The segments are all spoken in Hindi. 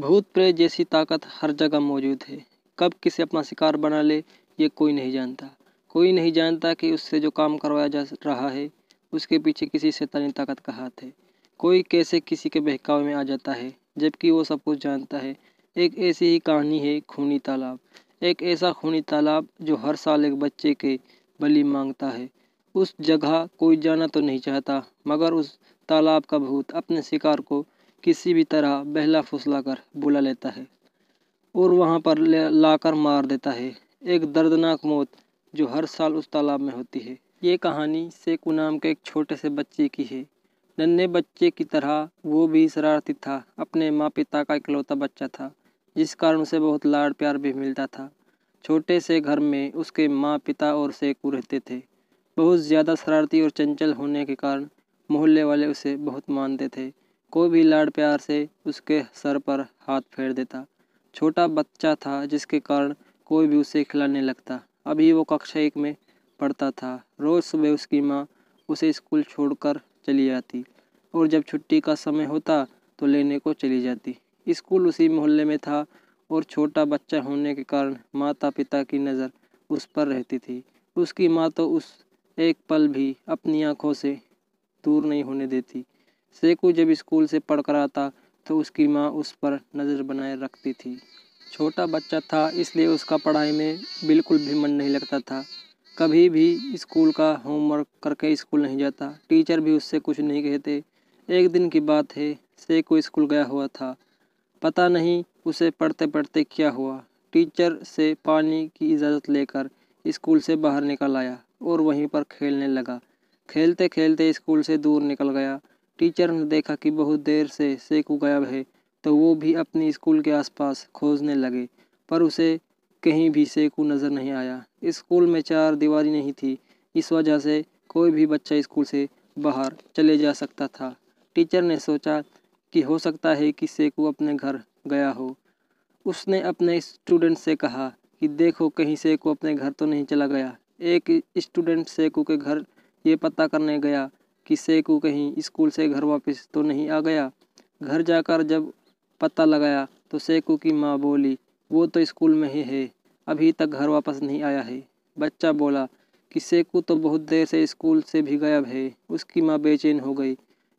भूत प्रेत जैसी ताकत हर जगह मौजूद है। कब किसे अपना शिकार बना ले, ये कोई नहीं जानता। कोई नहीं जानता कि उससे जो काम करवाया जा रहा है, उसके पीछे किसी शैतानी ताकत का हाथ है। कोई कैसे किसी के बहकावे में आ जाता है, जबकि वो सब कुछ जानता है। एक ऐसी ही कहानी है, खूनी तालाब। एक ऐसा खूनी तालाब जो हर साल एक बच्चे के बलि माँगता है। उस जगह कोई जाना तो नहीं चाहता, मगर उस तालाब का भूत अपने शिकार को किसी भी तरह बहला फुसला कर बुला लेता है और वहाँ पर लाकर मार देता है। एक दर्दनाक मौत जो हर साल उस तालाब में होती है। ये कहानी सेकू नाम के एक छोटे से बच्चे की है। नन्हे बच्चे की तरह वो भी शरारती था। अपने माँ पिता का इकलौता बच्चा था, जिस कारण उसे बहुत लाड़ प्यार भी मिलता था। छोटे से घर में उसके माँ पिता और सेकू रहते थे। बहुत ज़्यादा शरारती और चंचल होने के कारण मोहल्ले वाले उसे बहुत मानते थे। कोई भी लाड़ प्यार से उसके सर पर हाथ फेर देता। छोटा बच्चा था, जिसके कारण कोई भी उसे खिलाने लगता। अभी वो कक्षा एक में पढ़ता था। रोज़ सुबह उसकी माँ उसे स्कूल छोड़कर चली जाती और जब छुट्टी का समय होता तो लेने को चली जाती। स्कूल उसी मोहल्ले में था और छोटा बच्चा होने के कारण माता पिता की नज़र उस पर रहती थी। उसकी माँ तो उस एक पल भी अपनी आँखों से दूर नहीं होने देती। सेकू जब स्कूल से पढ़ कर आता तो उसकी माँ उस पर नज़र बनाए रखती थी। छोटा बच्चा था, इसलिए उसका पढ़ाई में बिल्कुल भी मन नहीं लगता था। कभी भी स्कूल का होमवर्क करके स्कूल नहीं जाता। टीचर भी उससे कुछ नहीं कहते। एक दिन की बात है, सेकू स्कूल गया हुआ था। पता नहीं उसे पढ़ते पढ़ते क्या हुआ। टीचर से पानी की इजाज़त लेकर स्कूल से बाहर निकल आया और वहीं पर खेलने लगा। खेलते खेलते स्कूल से दूर निकल गया। टीचर ने देखा कि बहुत देर से सेकू गायब है तो वो भी अपनी स्कूल के आसपास खोजने लगे, पर उसे कहीं भी सेकू नज़र नहीं आया। स्कूल में चार दीवारी नहीं थी, इस वजह से कोई भी बच्चा स्कूल से बाहर चले जा सकता था। टीचर ने सोचा कि हो सकता है कि सेकू अपने घर गया हो। उसने अपने स्टूडेंट से कहा कि देखो, कहीं सेकू अपने घर तो नहीं चला गया। एक स्टूडेंट सेकू के घर ये पता करने गया कि सेकू कहीं स्कूल से घर वापस तो नहीं आ गया। घर जाकर जब पता लगाया तो सेकू की माँ बोली, वो तो स्कूल में ही है, अभी तक घर वापस नहीं आया है। बच्चा बोला, कि सेकू तो बहुत देर से स्कूल से भी गायब है, उसकी माँ बेचैन हो गई।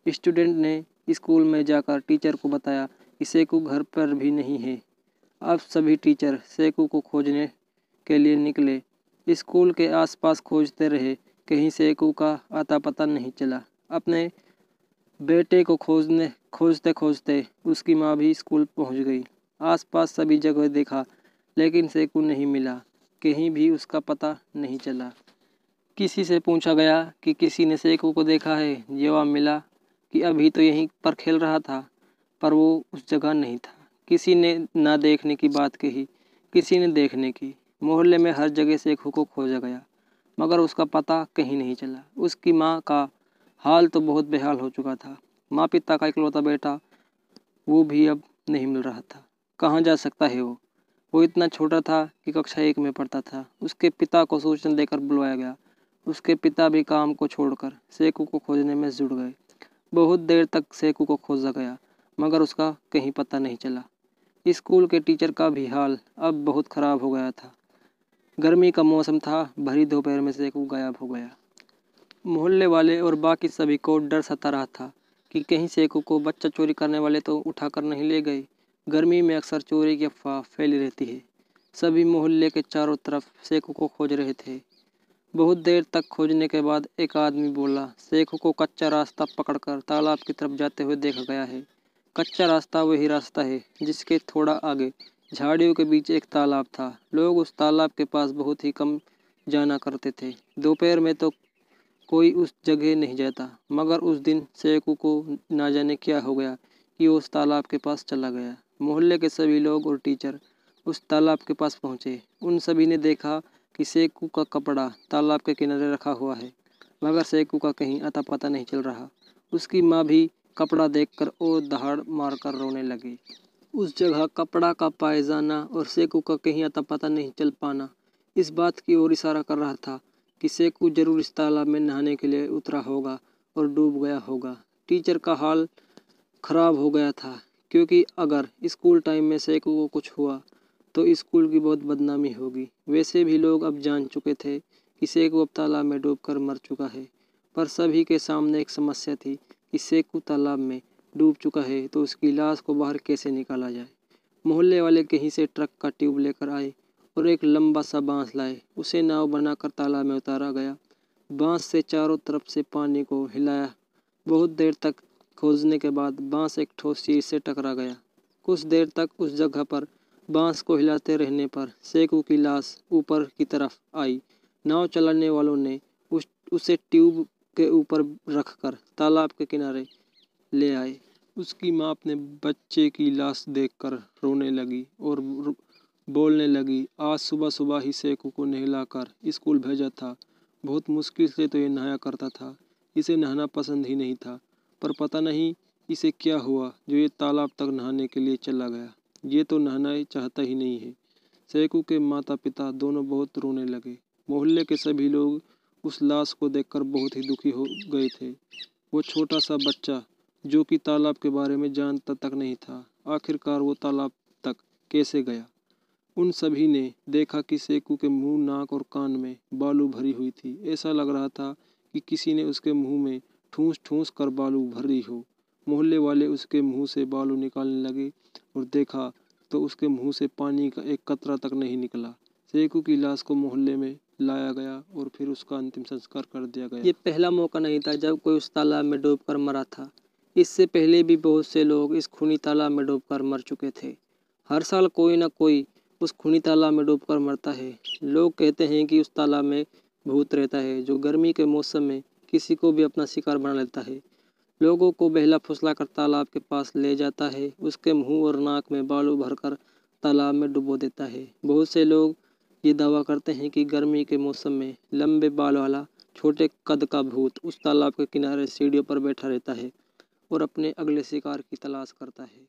स्टूडेंट ने स्कूल में जाकर टीचर को बताया कि सेकू घर पर भी नहीं है। अब सभी टीचर सेकू को खोजने के लिए निकले। स्कूल के आसपास खोजते रहे। कहीं सेकू का आता पता नहीं चला। अपने बेटे को खोजने, खोजते खोजते उसकी माँ भी स्कूल पहुँच गई। आसपास सभी जगह देखा, लेकिन सेकू नहीं मिला। कहीं भी उसका पता नहीं चला। किसी से पूछा गया कि किसी ने सेकू को देखा है, जवाब मिला कि अभी तो यहीं पर खेल रहा था, पर वो उस जगह नहीं था। किसी ने ना देखने की बात कही, किसी ने देखने की। मोहल्ले में हर जगह सेकू को खोजा गया। मगर उसका पता कहीं नहीं चला। उसकी माँ का हाल तो बहुत बेहाल हो चुका था। माँ पिता का इकलौता बेटा, वो भी अब नहीं मिल रहा था। कहाँ जा सकता है वो? वो इतना छोटा था कि कक्षा एक में पढ़ता था। उसके पिता को सूचना देकर बुलवाया गया। उसके पिता भी काम को छोड़कर सेकू को खोजने में जुड़ गए। बहुत देर तक सेकू को खोजा गया, मगर उसका कहीं पता नहीं चला। स्कूल के टीचर का भी हाल अब बहुत ख़राब हो गया था। गर्मी का मौसम था, भरी दोपहर में से वो गायब हो गया। मोहल्ले वाले और बाकी सभी को डर सता रहा था कि कहीं सेकू को बच्चा चोरी करने वाले तो उठाकर नहीं ले गए। गर्मी में अक्सर चोरी की अफवाह फैली रहती है। सभी मोहल्ले के चारों तरफ़ सेकू को खोज रहे थे। बहुत देर तक खोजने के बाद एक आदमी बोला सेकू को कच्चा रास्ता पकड़कर तालाब की तरफ़ जाते हुए देखा गया है। कच्चा रास्ता वही रास्ता है जिसके थोड़ा आगे झाड़ियों के बीच एक तालाब था। लोग उस तालाब के पास बहुत ही कम जाना करते थे। दोपहर में तो कोई उस जगह नहीं जाता, मगर उस दिन सेकू को ना जाने क्या हो गया कि वो उस तालाब के पास चला गया। मोहल्ले के सभी लोग और टीचर उस तालाब के पास पहुँचे। उन सभी ने देखा कि सेकू का कपड़ा तालाब के किनारे रखा हुआ है, मगर सेकू का कहीं अता पता नहीं चल रहा। उसकी माँ भी कपड़ा देखकर और दहाड़ मारकर रोने लगी। उस जगह कपड़ा का पाए जाना और सेकू का कहीं आता पता नहीं चल पाना। इस बात की ओर इशारा कर रहा था कि सेकू ज़रूर इस तालाब में नहाने के लिए उतरा होगा और डूब गया होगा। टीचर का हाल खराब हो गया था, क्योंकि अगर स्कूल टाइम में सेकू को कुछ हुआ तो स्कूल की बहुत बदनामी होगी। वैसे भी लोग अब जान चुके थे कि सेकू अब तालाब में डूबकर मर चुका है, पर सभी के सामने एक समस्या थी कि सेकू तालाब में डूब चुका है तो उसकी लाश को बाहर कैसे निकाला जाए? मोहल्ले वाले कहीं से ट्रक का ट्यूब लेकर आए और एक लंबा सा बाँस लाए। उसे नाव बनाकर तालाब में उतारा गया। बाँस से चारों तरफ़ से पानी को हिलाया। बहुत देर तक खोजने के बाद बाँस एक ठोस चीज़ से टकरा गया। कुछ देर तक उस जगह पर बाँस को हिलाते रहने पर सेकू की लाश ऊपर की तरफ़ आई। नाव चलाने वालों ने उस, उसे ट्यूब के ऊपर रखकर तालाब के किनारे ले आए। उसकी माँ अपने बच्चे की लाश देखकर रोने लगी और बोलने लगी, आज सुबह सुबह ही सेकू को नहलाकर स्कूल भेजा था। बहुत मुश्किल से तो ये नहाया करता था। इसे नहाना पसंद ही नहीं था। पर पता नहीं इसे क्या हुआ जो ये तालाब तक नहाने के लिए चला गया। ये तो नहाना ही चाहता ही नहीं है। सेकू के माता पिता दोनों बहुत रोने लगे। मोहल्ले के सभी लोग उस लाश को देखकर बहुत ही दुखी हो गए थे। वो छोटा सा बच्चा जो कि तालाब के बारे में जानता तक नहीं था। आखिरकार वो तालाब तक कैसे गया? उन सभी ने देखा कि सेकू के मुँह, नाक और कान में बालू भरी हुई थी। ऐसा लग रहा था कि किसी ने उसके मुँह में ठूंस ठूंस कर बालू भरी हो। मोहल्ले वाले उसके मुँह से बालू निकालने लगे और देखा तो उसके मुँह से पानी का एक कतरा तक नहीं निकला। सेकू की लाश को मोहल्ले में लाया गया और फिर उसका अंतिम संस्कार कर दिया गया। ये पहला मौका नहीं था जब कोई उस तालाब में डूब कर मरा था। इससे पहले भी बहुत से लोग इस खूनी तालाब में डूब कर मर चुके थे। हर साल कोई ना कोई उस खूनी तालाब में डूब कर मरता है। लोग कहते हैं कि उस तालाब में भूत रहता है, जो गर्मी के मौसम में किसी को भी अपना शिकार बना लेता है। लोगों को बहला फुसला कर तालाब के पास ले जाता है। उसके मुँह और नाक में बालू भरकर तालाब में डुबो देता है। बहुत से लोग ये दावा करते हैं कि गर्मी के मौसम में लंबे बाल वाला छोटे कद का भूत उस तालाब के किनारे सीढ़ियों पर बैठा रहता है। और अपने अगले शिकार की तलाश करता है।